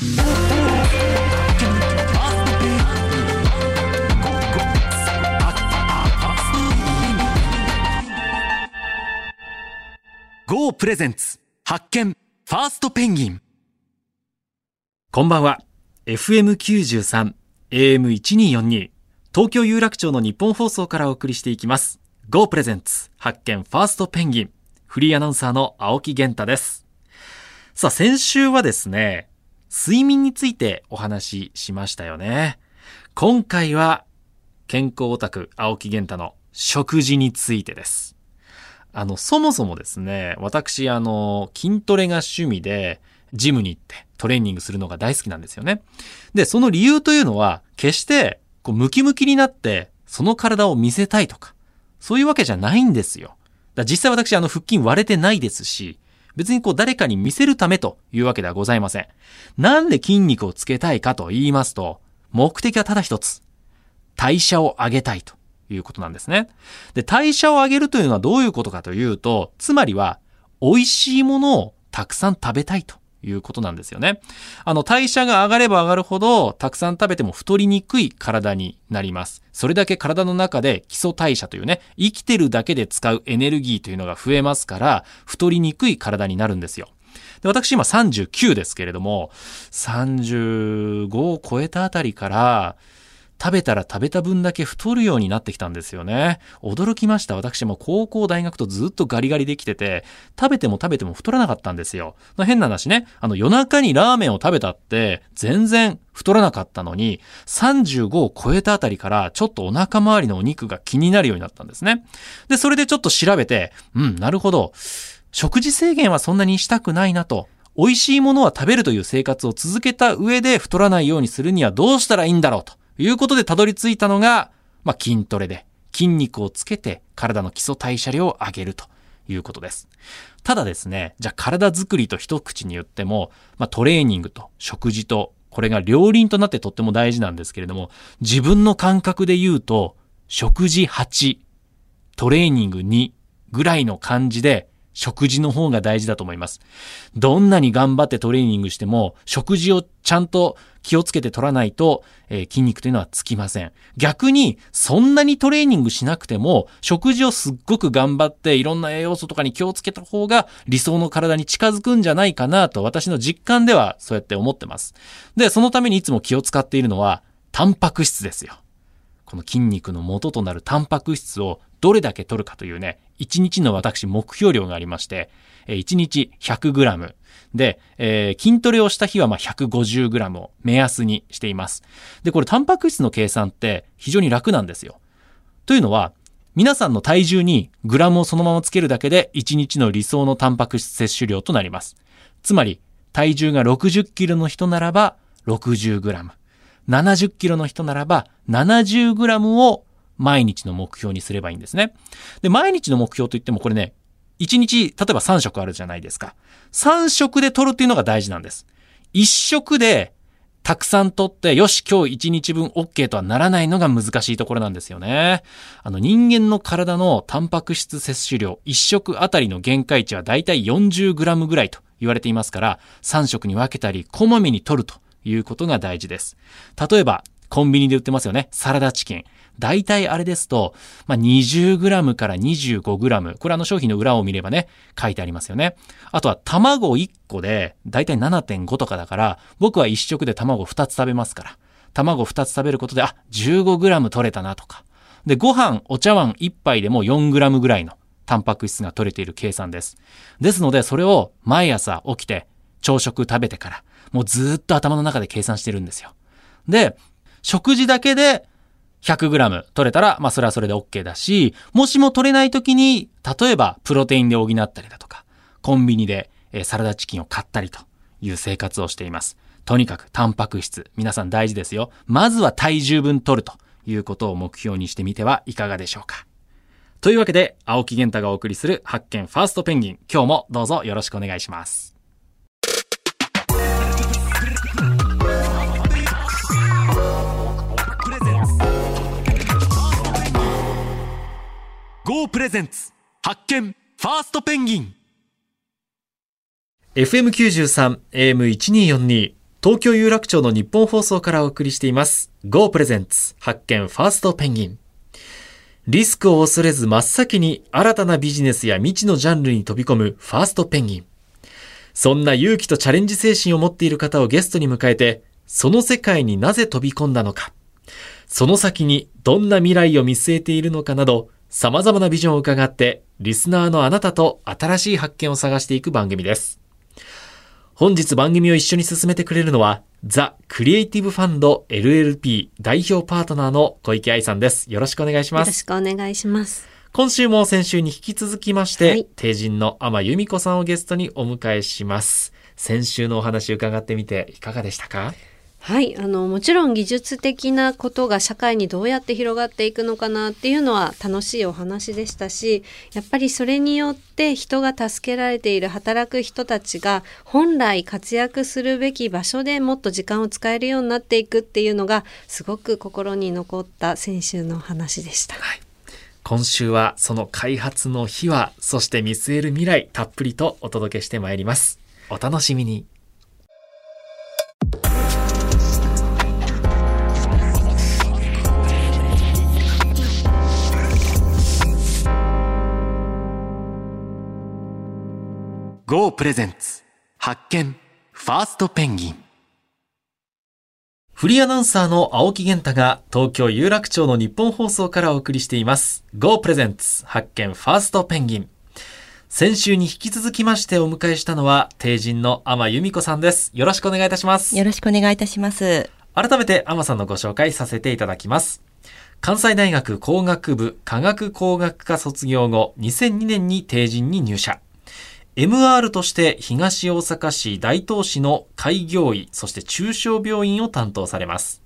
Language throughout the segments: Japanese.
GO プレゼンツ発見ファーストペンギンこんばんは。FM93、AM1242、東京有楽町の日本放送からお送りしていきます。Go プレゼンツ発見ファーストペンギン。フリーアナウンサーの青木源太です。さあ、先週はですね、睡眠についてお話ししましたよね。今回は、健康オタク青木源太の食事についてです。あの、そもそもですね、私、あの、筋トレが趣味で、ジムに行ってトレーニングするのが大好きなんですよね。で、その理由というのは、決して、こう、ムキムキになって、その体を見せたいとか、そういうわけじゃないんですよ。だ実際私、あの、腹筋割れてないですし、別にこう、誰かに見せるためというわけではございません。なんで筋肉をつけたいかと言いますと、目的はただ一つ。代謝を上げたいということなんですね。で、代謝を上げるというのはどういうことかというと、つまりは、美味しいものをたくさん食べたいということなんですよね。あの、代謝が上がれば上がるほど、たくさん食べても太りにくい体になります。それだけ体の中で基礎代謝というね、生きてるだけで使うエネルギーというのが増えますから、太りにくい体になるんですよ。で私今39ですけれども、35を超えたあたりから、食べたら食べた分だけ太るようになってきたんですよね。驚きました。私も高校、大学とずっとガリガリできてて、食べても食べても太らなかったんですよ。変な話ね。あの夜中にラーメンを食べたって全然太らなかったのに、35を超えたあたりからちょっとお腹周りのお肉が気になるようになったんですね。で、それでちょっと調べて、うん、なるほど。食事制限はそんなにしたくないなと。美味しいものは食べるという生活を続けた上で太らないようにするにはどうしたらいいんだろうと。いうことでたどり着いたのが、まあ、筋トレで筋肉をつけて体の基礎代謝量を上げるということです。ただですね、じゃあ体作りと一口に言っても、まあ、トレーニングと食事とこれが両輪となってとっても大事なんですけれども、自分の感覚で言うと、食事8、トレーニング2ぐらいの感じで、食事の方が大事だと思います。どんなに頑張ってトレーニングしても、食事をちゃんと気をつけて取らないと、えー筋肉というのはつきません。逆に、そんなにトレーニングしなくても、食事をすっごく頑張って、いろんな栄養素とかに気をつけた方が、理想の体に近づくんじゃないかなと、私の実感ではそうやって思ってます。で、そのためにいつも気を使っているのは、タンパク質ですよ。この筋肉の元となるタンパク質をどれだけ取るかというね、1日の私目標量がありまして、えー1日 100g で、えー筋トレをした日はまあ 150g を目安にしています。で、これタンパク質の計算って非常に楽なんですよ。というのは、皆さんの体重にグラムをそのままつけるだけで1日の理想のタンパク質摂取量となります。つまり、体重が60キロの人ならば 60g。70キロの人ならば 70g を毎日の目標にすればいいんですね。で、毎日の目標といってもこれね、1日、例えば3食あるじゃないですか。3食で取るっていうのが大事なんです。1食でたくさん取って、よし、今日1日分 OK とはならないのが難しいところなんですよね。あの人間の体のタンパク質摂取量、1食あたりの限界値はだいたい 40g ぐらいと言われていますから、3食に分けたり、こまめに取るということが大事です。例えば、コンビニで売ってますよね。サラダチキン。大体あれですと、まあ、20g から 25g。これあの商品の裏を見ればね、書いてありますよね。あとは卵1個で、大体7.5とかだから、僕は1食で卵2つ食べますから。卵2つ食べることで、あ、15g 取れたなとか。で、ご飯、お茶碗1杯でも 4g ぐらいのタンパク質が取れている計算です。ですので、それを毎朝起きて、朝食食べてから、もうずっと頭の中で計算してるんですよ。で、食事だけで 100g 取れたら、まあそれはそれで OK だし、もしも取れない時に、例えばプロテインで補ったりだとか、コンビニでサラダチキンを買ったりという生活をしています。とにかくタンパク質、皆さん大事ですよ。まずは体重分取るということを目標にしてみてはいかがでしょうか。というわけで、青木源太がお送りする発見ファーストペンギン。今日もどうぞよろしくお願いします。GO プレゼンツ。発見。ファーストペンギン。FM93、AM1242、東京有楽町の日本放送からお送りしています。Go プレゼンツ。発見。ファーストペンギン。リスクを恐れず真っ先に新たなビジネスや未知のジャンルに飛び込む。ファーストペンギン。そんな勇気とチャレンジ精神を持っている方をゲストに迎えてその世界になぜ飛び込んだのか。その先にどんな未来を見据えているのかなど様々なビジョンを伺ってリスナーのあなたと新しい発見を探していく番組です本日番組を一緒に進めてくれるのは、ザ・クリエイティブファンド LLP 代表パートナーの小池愛さんです。よろしくお願いします。よろしくお願いします。今週も先週に引き続きまして、はい帝人の天由美子さんをゲストにお迎えします。先週のお話伺ってみていかがでしたか？はい、あのもちろん技術的なことが社会にどうやって広がっていくのかなっていうのは楽しいお話でしたし、やっぱりそれによって人が助けられている働く人たちが本来活躍するべき場所でもっと時間を使えるようになっていくっていうのがすごく心に残った先週の話でした。今週はその開発の秘話、そして見据える未来、たっぷりとお届けしてまいります。お楽しみに。GO プレゼンツ発見ファーストペンギンフリーアナウンサーの青木源太が東京有楽町の日本放送からお送りしています。Go プレゼンツ発見ファーストペンギン。先週に引き続きましてお迎えしたのは、帝人の天由美子さんです。よろしくお願いいたします。よろしくお願いいたします。改めて天さんのご紹介させていただきます。関西大学工学部科学工学科卒業後、2002年に帝人に入社。MR として東大阪市大東市の開業医、そして中小病院を担当されます。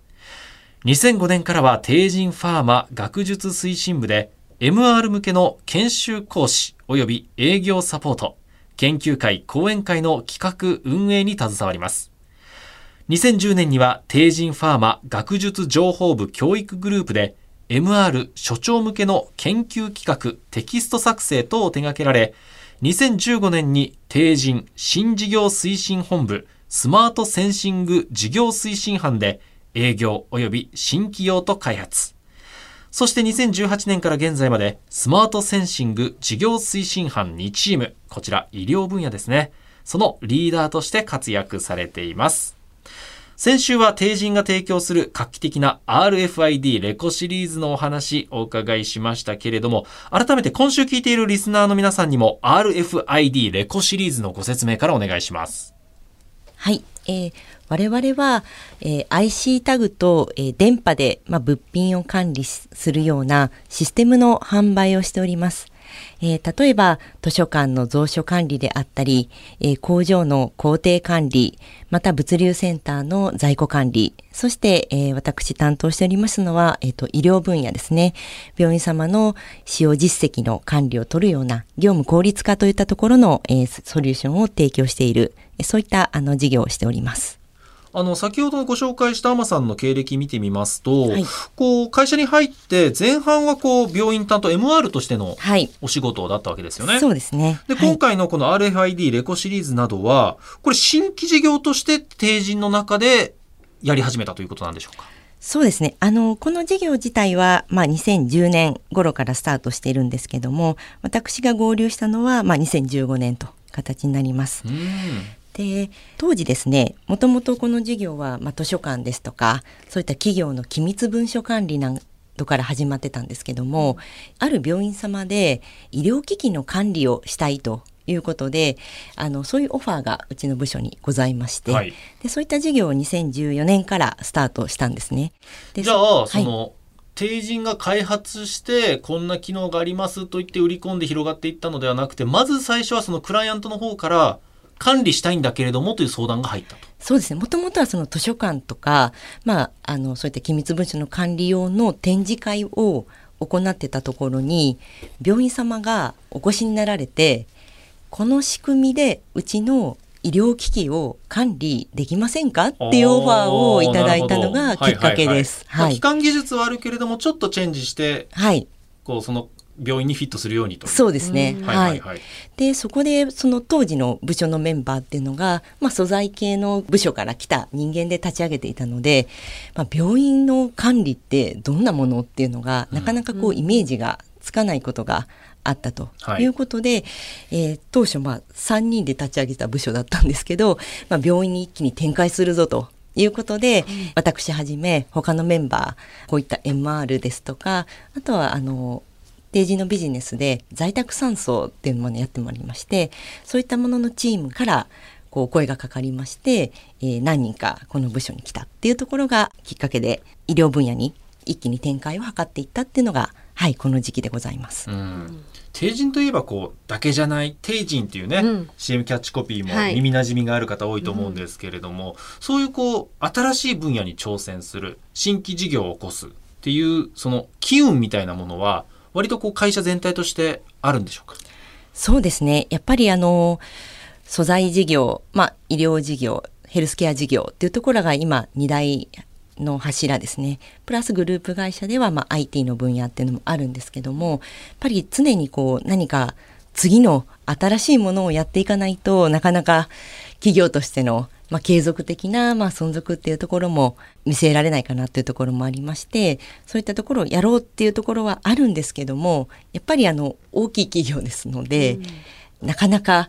2005年からは帝人ファーマ学術推進部で MR 向けの研修講師及び営業サポート、研究会、講演会の企画運営に携わります。2010年には帝人ファーマ学術情報部教育グループで MR 所長向けの研究企画テキスト作成等を手掛けられ2015年に定人新事業推進本部スマートセンシング事業推進班で営業及び新規用と開発。そして2018年から現在までスマートセンシング事業推進班2チーム。こちら医療分野ですね。そのリーダーとして活躍されています。先週は帝人が提供する画期的な RFID レコシリーズのお話をお伺いしましたけれども、改めて今週聞いているリスナーの皆さんにも RFID レコシリーズのご説明からお願いします。はい。えー我々は、えー IC タグと、えー電波で、まあ、物品を管理するようなシステムの販売をしております。えー例えば、図書館の蔵書管理であったり、えー工場の工程管理、また物流センターの在庫管理、そして、えー私担当しておりますのは、えーと、医療分野ですね。病院様の使用実績の管理を取るような業務効率化といったところの、えソリューションを提供している、そういったあの事業をしております。あの、先ほどご紹介したアマさんの経歴見てみますと、はいこう、会社に入って前半はこう、病院担当 MR としてのはい。お仕事だったわけですよね。そうですね。で、はい今回のこの RFID レコシリーズなどは、これ新規事業として帝人の中でやり始めたということなんでしょうか？そうですね。あの、この事業自体は、まあ、2010年頃からスタートしているんですけども、私が合流したのは、まあ、2015年と形になります。うん。で、当時ですね、もともとこの事業は、まあ、図書館ですとか、そういった企業の機密文書管理などから始まってたんですけども、ある病院様で医療機器の管理をしたいということで、あの、そういうオファーがうちの部署にございまして、はいでそういった事業を2014年からスタートしたんですね。でじゃあ、はいその、帝人が開発して、こんな機能がありますと言って売り込んで広がっていったのではなくて、まず最初はそのクライアントの方から管理したいんだけれどもという相談が入ったと。そうですね。もともとはその図書館とか、まあ、あの、そういった機密文書の管理用の展示会を行ってたところに、病院様がお越しになられて、この仕組みでうちの医療機器を管理できませんかっていうオファーをいただいたのがきっかけです。まあはい機。関技術はあるけれども、ちょっとチェンジして、はい。こう、その病院にフィットするようにと。そうですね。うん。はい。はいはい、でそこでその当時の部署のメンバーっていうのが、まあ、素材系の部署から来た人間で立ち上げていたので、まあ、病院の管理ってどんなものっていうのが、うん。なかなかこうイメージがつかないことがあったとはい。いうことで、えー当初まあ3人で立ち上げた部署だったんですけど、まあ、病院に一気に展開するぞと。いうことで、私はじめ他のメンバーこういった MR ですとかあとはあの定時のビジネスで在宅酸素っていうものをやってまいりましてそういったもののチームからこう声がかかりまして、えー何人かこの部署に来たっていうところがきっかけで医療分野に一気に展開を図っていったっていうのがはいこの時期でございます。うん。帝人といえばこうだけじゃない帝人っていうね、うん。CM キャッチコピーもはい。耳なじみがある方多いと思うんですけれども、そういうこう新しい分野に挑戦する新規事業を起こすっていうその機運みたいなものは割とこう会社全体としてあるんでしょうか？そうですね。やっぱりあの、素材事業、まあ医療事業、ヘルスケア事業っていうところが今2大の柱ですね。プラスグループ会社ではまあ IT の分野っていうのもあるんですけども、やっぱり常にこう何か次の新しいものをやっていかないとなかなか企業としてのまあ、継続的な、まあ、存続っていうところも見せられないかなっていうところもありましてそういったところをやろうっていうところはあるんですけどもやっぱりあの大きい企業ですので、なかなか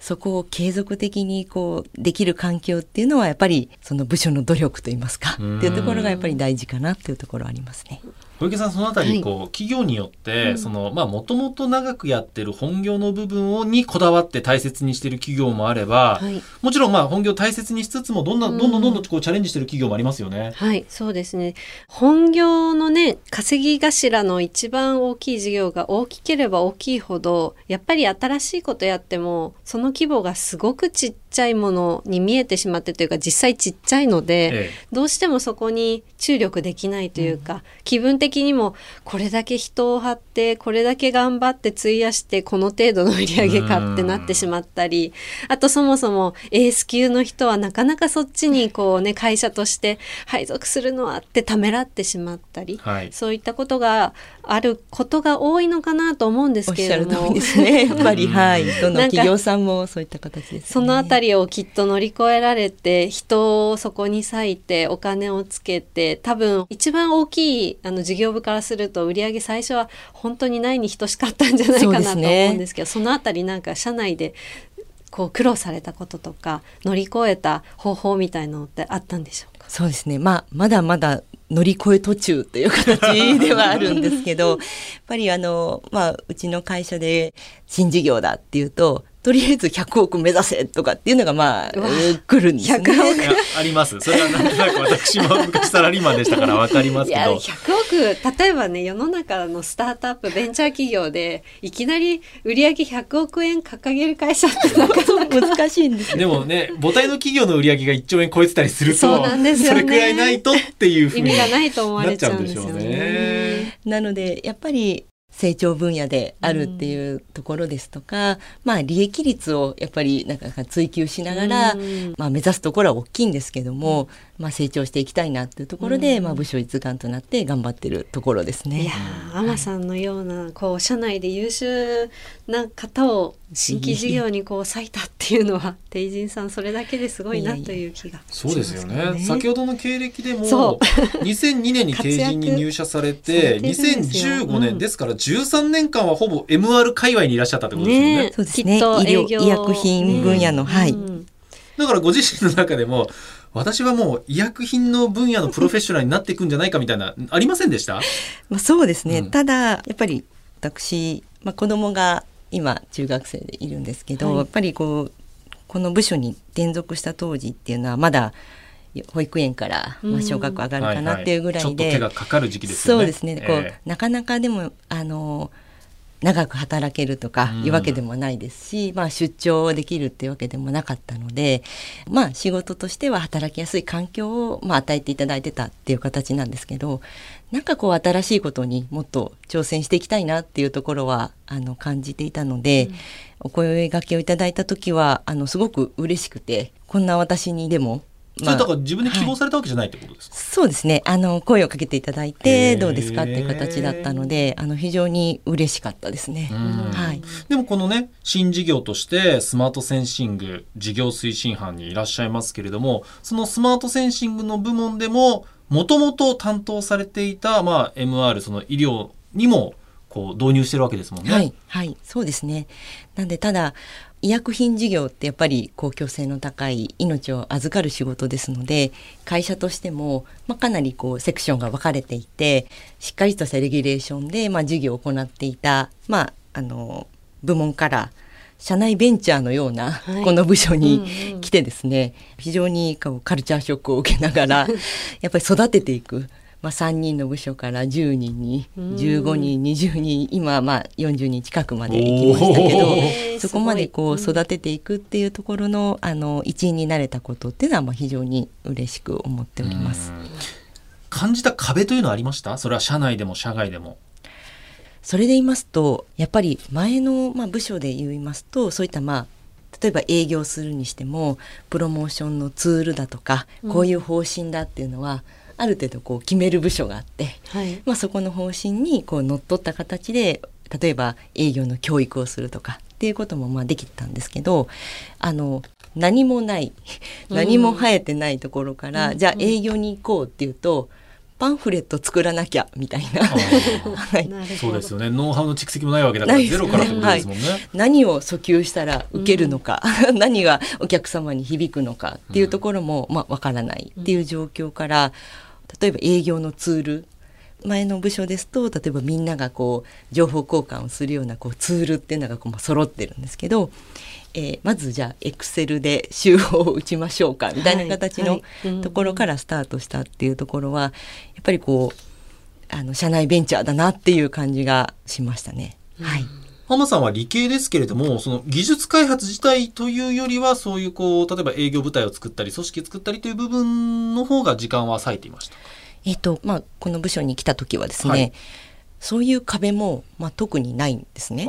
そこを継続的にこうできる環境っていうのはやっぱりその部署の努力といいますかってうんいうところがやっぱり大事かなっていうところはありますね。小池さんそのあたりはいこう、企業によって、うんそのまあもともと長くやってる本業の部分をにこだわって大切にしてる企業もあれば、はいもちろんまあ本業大切にしつつもどんな、うんどんどんどんどんこうチャレンジしてる企業もありますよね。はい、そうですね。本業のね、稼ぎ頭の一番大きい事業が大きければ大きいほど、やっぱり新しいことやっても、その規模がすごくちっちゃいものに見えてしまってというか、実際ちっちゃいので、えどうしてもそこに注力できないというか、気分的にもこれだけ人を張ってこれだけ頑張って費やしてこの程度の売り上げかってなってしまったりあとそもそもエース級の人はなかなかそっちにこうね会社として配属するのはってためらってしまったり、はいそういったことがあることが多いのかなと思うんですおっけれどもしゃる通りですね。やっぱり、うんはい。どの企業さんもそういった形です、ね。そのあたりをきっと乗り越えられて人をそこに割いてお金をつけて多分一番大きいあの事業部からすると売り上げ最初は本当にないに等しかったんじゃないかなと思うんですけどそのあたりなんか社内でこう苦労されたこととか乗り越えた方法みたいなのってあったんでしょうかそうですね。まあ、まだまだ乗り越え途中という形ではあるんですけど、やっぱりあの、まあ、うちの会社で新事業だっていうと、とりあえず100億目指せとかっていうのがまあ、来るんですね。100いやありますそれはなんとなく私も昔サラリーマンでしたからわかりますいやけど100億例えばね世の中のスタートアップベンチャー企業でいきなり売上100億円掲げる会社ってなかなか難しいんですよ。でもね母体の企業の売り上げが1兆円超えてたりするとそうなんですよねそれくらいないとっていうふう意に味がないと思われちゃうんですよなっちゃうんでしょうねね。なので、やっぱり成長分野であるっていうところですとか、まあ利益率をやっぱりなんか追求しながら、うん。まあ目指すところは大きいんですけども、まあ成長していきたいなっていうところで、うん。まあ部署一丸となって頑張ってるところですね。いやー、アマさんのような、こう、社内で優秀な方を新規事業にこう割いたっていうのは、テイジンさん、それだけですごいなという気が。そうですよね。しますかね。先ほどの経歴でそも2002 年に帝人に入社されて活躍されてるんですよ。2015年、うん。ですから13年間はほぼ MR 界隈にいらっしゃったってことですよね。ねそうですね。きっと医療医薬品分野の、はい。うん。だからご自身の中でも私はもう医薬品の分野のプロフェッショナルになっていくんじゃないかみたいなありませんでした？まあそうですね。うん。ただ、やっぱり私、まあ子供が今中学生でいるんですけど、はい。やっぱりこう、この部署に転属した当時っていうのはまだ保育園から、まあ、小学校上がるかなっていうぐらいで、ちょっと手がかかる時期ですよね。そうですね、こうえ。なかなかでもあの長く働けるとかいうわけでもないですし、まあ、出張できるっていうわけでもなかったので、まあ、仕事としては働きやすい環境を、まあ、与えていただいてたっていう形なんですけどなんかこう新しいことにもっと挑戦していきたいなっていうところはあの感じていたので、お声掛けをいただいた時はあのすごく嬉しくてこんな私にでもそれだから自分で希望されたわけじゃないってことですか、そうですね。あの、声をかけていただいて、どうですかっていう形だったので、あの、非常に嬉しかったですね。うんはい。でもこのね新事業としてスマートセンシング事業推進班にいらっしゃいますけれどもそのスマートセンシングの部門でももともと担当されていた、まあ、MR その医療にもこう導入してるわけですもんね。はい、はい、そうですね。なんで、ただ、医薬品事業ってやっぱり公共性の高い命を預かる仕事ですので、会社としても、まあ、かなりこう、セクションが分かれていて、しっかりとしたレギュレーションで、まあ、事業を行っていた、まあ、あの、部門から、社内ベンチャーのような、はいこの部署うんにうん来てですね、非常にこうカルチャーショックを受けながら、やっぱり育てていく。まあ、3人の部署から10人にうん。15人20人今はまあ40人近くまで行きましたけどそこまでこう育てていくっていうところのあの一員になれたことっていうのはまあ非常に嬉しく思っております。うん。感じた壁というのはありました？それは社内でも社外でも。それで言いますとやっぱり前のまあ部署で言いますとそういったまあ例えば営業するにしてもプロモーションのツールだとかこういう方針だっていうのは、ある程度こう決める部署があって、はい。まあ、そこの方針にこう乗っ取った形で例えば営業の教育をするとかっていうこともまあできたんですけどあの何もない何も生えてないところから、うん。じゃあ営業に行こうっていうとパンフレット作らなきゃみたいな。はい。そうですよね。ノウハウの蓄積もないわけだからね。ゼロからってことですもんね。何を訴求したら受けるのか、何がお客様に響くのかっていうところも、まあ、わからないっていう状況から、例えば営業のツール。前の部署ですと例えばみんながこう情報交換をするようなこうツールっていうのがこう、まあ、揃ってるんですけど、えーまずじゃあエクセルで集合を打ちましょうかみたいな形のところからスタートしたっていうところはやっぱりこうあの社内ベンチャーだなっていう感じがしましたね。はい浜さんは理系ですけれどもその技術開発自体というよりはそういうこう例えば営業部隊を作ったり組織作ったりという部分の方が時間は割いていました？えっ、とまあこの部署に来た時はですね、はいそういう壁も、まあ、特にないんですね。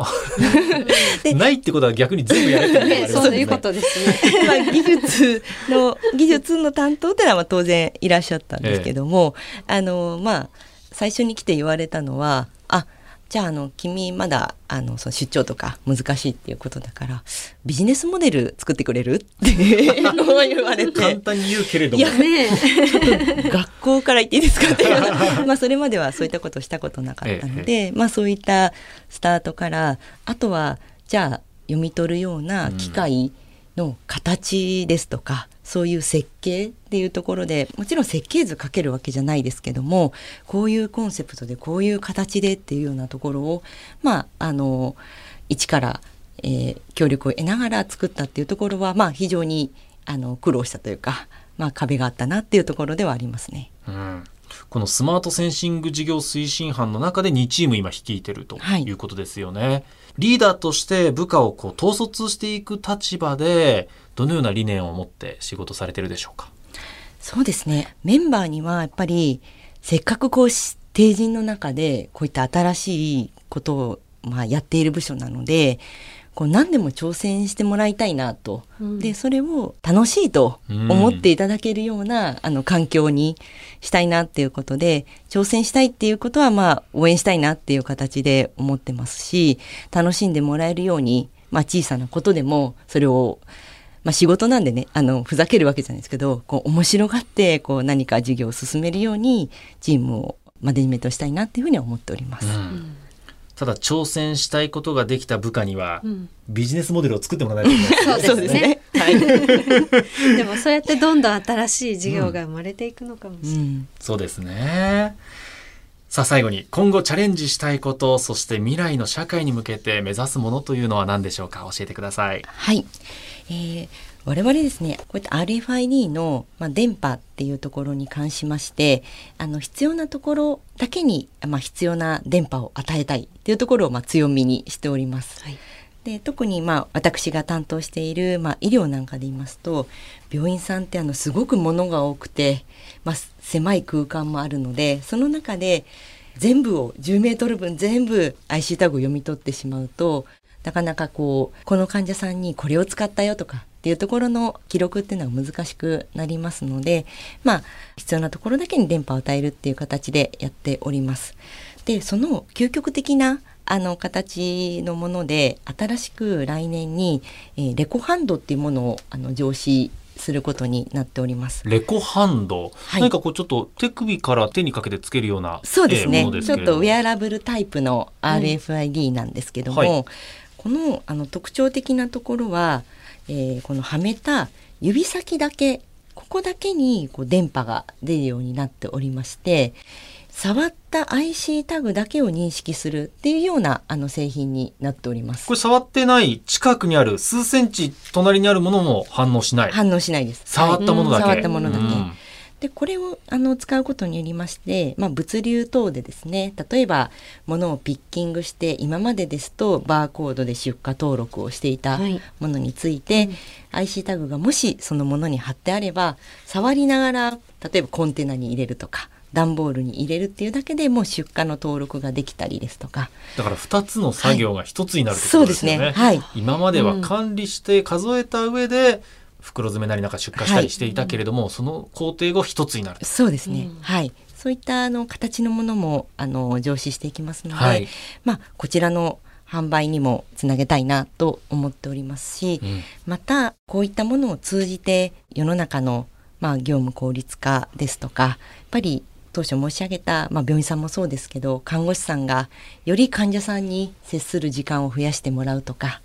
でないってことは逆に全部やれってことがあります そういうことですね。まあ、技術の技術の担当っていうのはまあ当然いらっしゃったんですけども、あのまあ最初に来て言われたのはあじゃああの君まだあのその出張とか難しいっていうことだからビジネスモデル作ってくれる？って言われて。簡単に言うけれども。いやね。学校から行っていいですかっていう。ようなまあそれまではそういったことをしたことなかったので、まあそういったスタートからあとはじゃあ読み取るような機械の形ですとか、そういう設計っていうところでもちろん設計図かけるわけじゃないですけどもこういうコンセプトでこういう形でっていうようなところをまああの一から、えー協力を得ながら作ったっていうところはまあ非常にあの苦労したというか、まあ、壁があったなっていうところではありますね。うんこのスマートセンシング事業推進班の中で2チーム今率いてるとはいいうことですよね。リーダーとして部下をこう統率していく立場でどのような理念を持って仕事されてるでしょうか？そうですねメンバーにはやっぱりせっかくこうし定人の中でこういった新しいことを、まあ、やっている部署なのでこう何でも挑戦してもらいたいなと、うん。でそれを楽しいと思っていただけるような、あの環境にしたいなっていうことで挑戦したいっていうことはまあ応援したいなっていう形で思ってますし楽しんでもらえるように、まあ、小さなことでもそれをまあ、仕事なんでねあのふざけるわけじゃないですけどこう面白がってこう何か事業を進めるようにチームをマネジメントしたいなっていうふうには思っております。うんただ挑戦したいことができた部下にはうんビジネスモデルを作ってもらわないといけない。そうですね。はい。でもそうやってどんどん新しい事業が生まれていくのかもしれない。うん。そうですね。さあ最後に今後チャレンジしたいことそして未来の社会に向けて目指すものというのは何でしょうか？教えてください。はい。えー我々ですね、こういった RFID の、まあ、電波っていうところに関しまして、あの、必要なところだけに、まあ、必要な電波を与えたいっていうところを、まあ、強みにしております。はいで特にまあ私が担当している、まあ、医療なんかで言いますと病院さんってあのすごく物が多くて、まあ、狭い空間もあるのでその中で全部を10メートル分全部 IC タグを読み取ってしまうとなかなかこうこの患者さんにこれを使ったよとかっっていうところの記録っていうのは難しくなりますので、まあ、必要なところだけに電波を与えるっていう形でやっております。で、その究極的なあの形のもので新しく来年に、えー、レコハンドっていうものをあの上司することになっております。レコハンド、はい、何かこうちょっと手首から手にかけてつけるようなそうですね、えー、ちょっとウェアラブルタイプの RFID なんですけども、はい、このあの特徴的なところは、えー、このはめた指先だけここだけにこう電波が出るようになっておりまして、触った IC タグだけを認識するっていうようなあの製品になっております。これ触ってない近くにある数センチ隣にあるものも反応しない？反応しないです。触ったものだけ。はい、触ったものだけ。でこれをあの使うことによりまして、まあ、物流等でですね例えば物をピッキングして今までですとバーコードで出荷登録をしていたものについて、はいうん、IC タグがもしそのものに貼ってあれば触りながら例えばコンテナに入れるとか段ボールに入れるっていうだけでもう出荷の登録ができたりですとか。だから2つの作業が1つになるってことですね。はい、ね。はい、今までは管理して数えた上で、袋詰めなりなんか出荷したりしていたけれども、はい、その工程が一つになるそうですね、うん、はい。そういったあの形のものもあの上司していきますので、はい、まあこちらの販売にもつなげたいなと思っておりますし、うん、またこういったものを通じて世の中のまあ業務効率化ですとかやっぱり当初申し上げた、まあ、病院さんもそうですけど看護師さんがより患者さんに接する時間を増やしてもらうとか、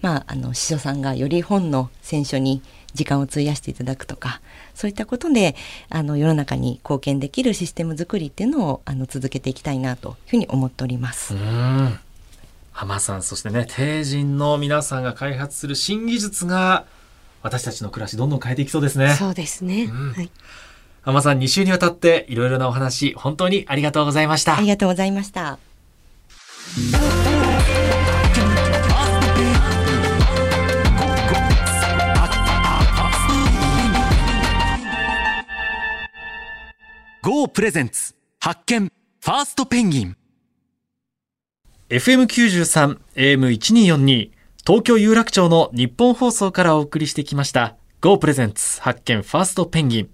まあ、あの司書さんがより本の選書に時間を費やしていただくとかそういったことであの世の中に貢献できるシステム作りっていうのをあの続けていきたいなというふうに思っております。浜さんそしてね帝人の皆さんが開発する新技術が私たちの暮らしどんどん変えていきそうですね。そうですね、うん、はい浜さん2週にわたっていろいろなお話、本当にありがとうございました。ありがとうございました。GO プレゼンツ。発見。ファーストペンギン。FM93 AM1242 東京有楽町の日本放送からお送りしてきました GO プレゼンツ発見ファーストペンギン。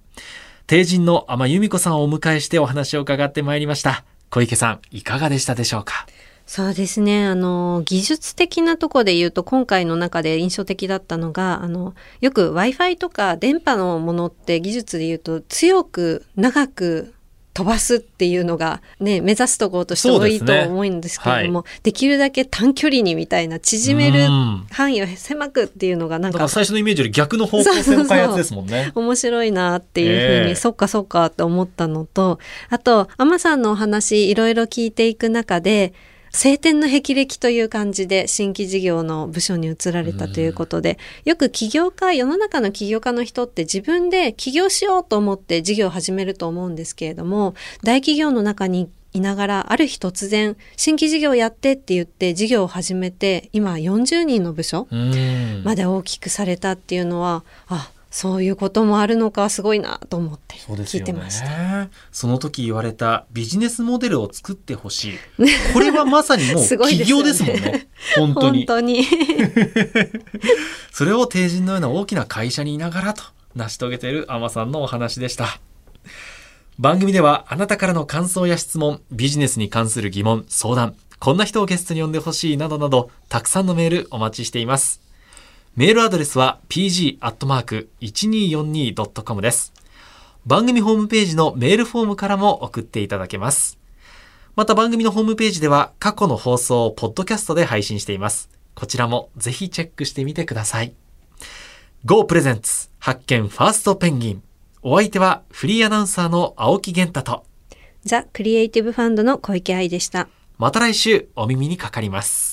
帝人の天由美子さんをお迎えしてお話を伺ってまいりました。小池さん、いかがでしたでしょうか？そうですね。あの、技術的なとこで言うと、今回の中で印象的だったのが、あの、よく Wi-Fi とか電波のものって技術で言うと、強く長く飛ばすっていうのがね目指すところとして多いと思うんですけれどもで、ね。はい、できるだけ短距離にみたいな縮める範囲を狭くっていうのがなんか最初のイメージより逆の方向性の開発ですもんね。面白いなっていうふうに、えー、そっかそっかって思ったのとあとアマさんのお話いろいろ聞いていく中で晴天の霹靂という感じで新規事業の部署に移られたということで、よく起業家、世の中の起業家の人って自分で起業しようと思って事業を始めると思うんですけれども、大企業の中にいながら、ある日突然、新規事業やってって言って事業を始めて、今40人の部署まで大きくされたっていうのは、あ、そういうこともあるのかすごいなと思って聞いてました。そ、ね,、の時言われたビジネスモデルを作ってほしい。これはまさにもう 企業ですもんね。ね本当に。本当に それを帝人のような大きな会社にいながらと成し遂げているアマさんのお話でした。番組ではあなたからの感想や質問、ビジネスに関する疑問、相談、こんな人をゲストに呼んでほしいなどなど、たくさんのメールお待ちしています。メールアドレスは pg.1242.com です。番組ホームページのメールフォームからも送っていただけます。また番組のホームページでは過去の放送をポッドキャストで配信しています。こちらもぜひチェックしてみてください。Go プレゼンツ発見ファーストペンギン。お相手はフリーアナウンサーの青木源太とザ・クリエイティブファンドの小池愛でした。また来週お耳にかかります。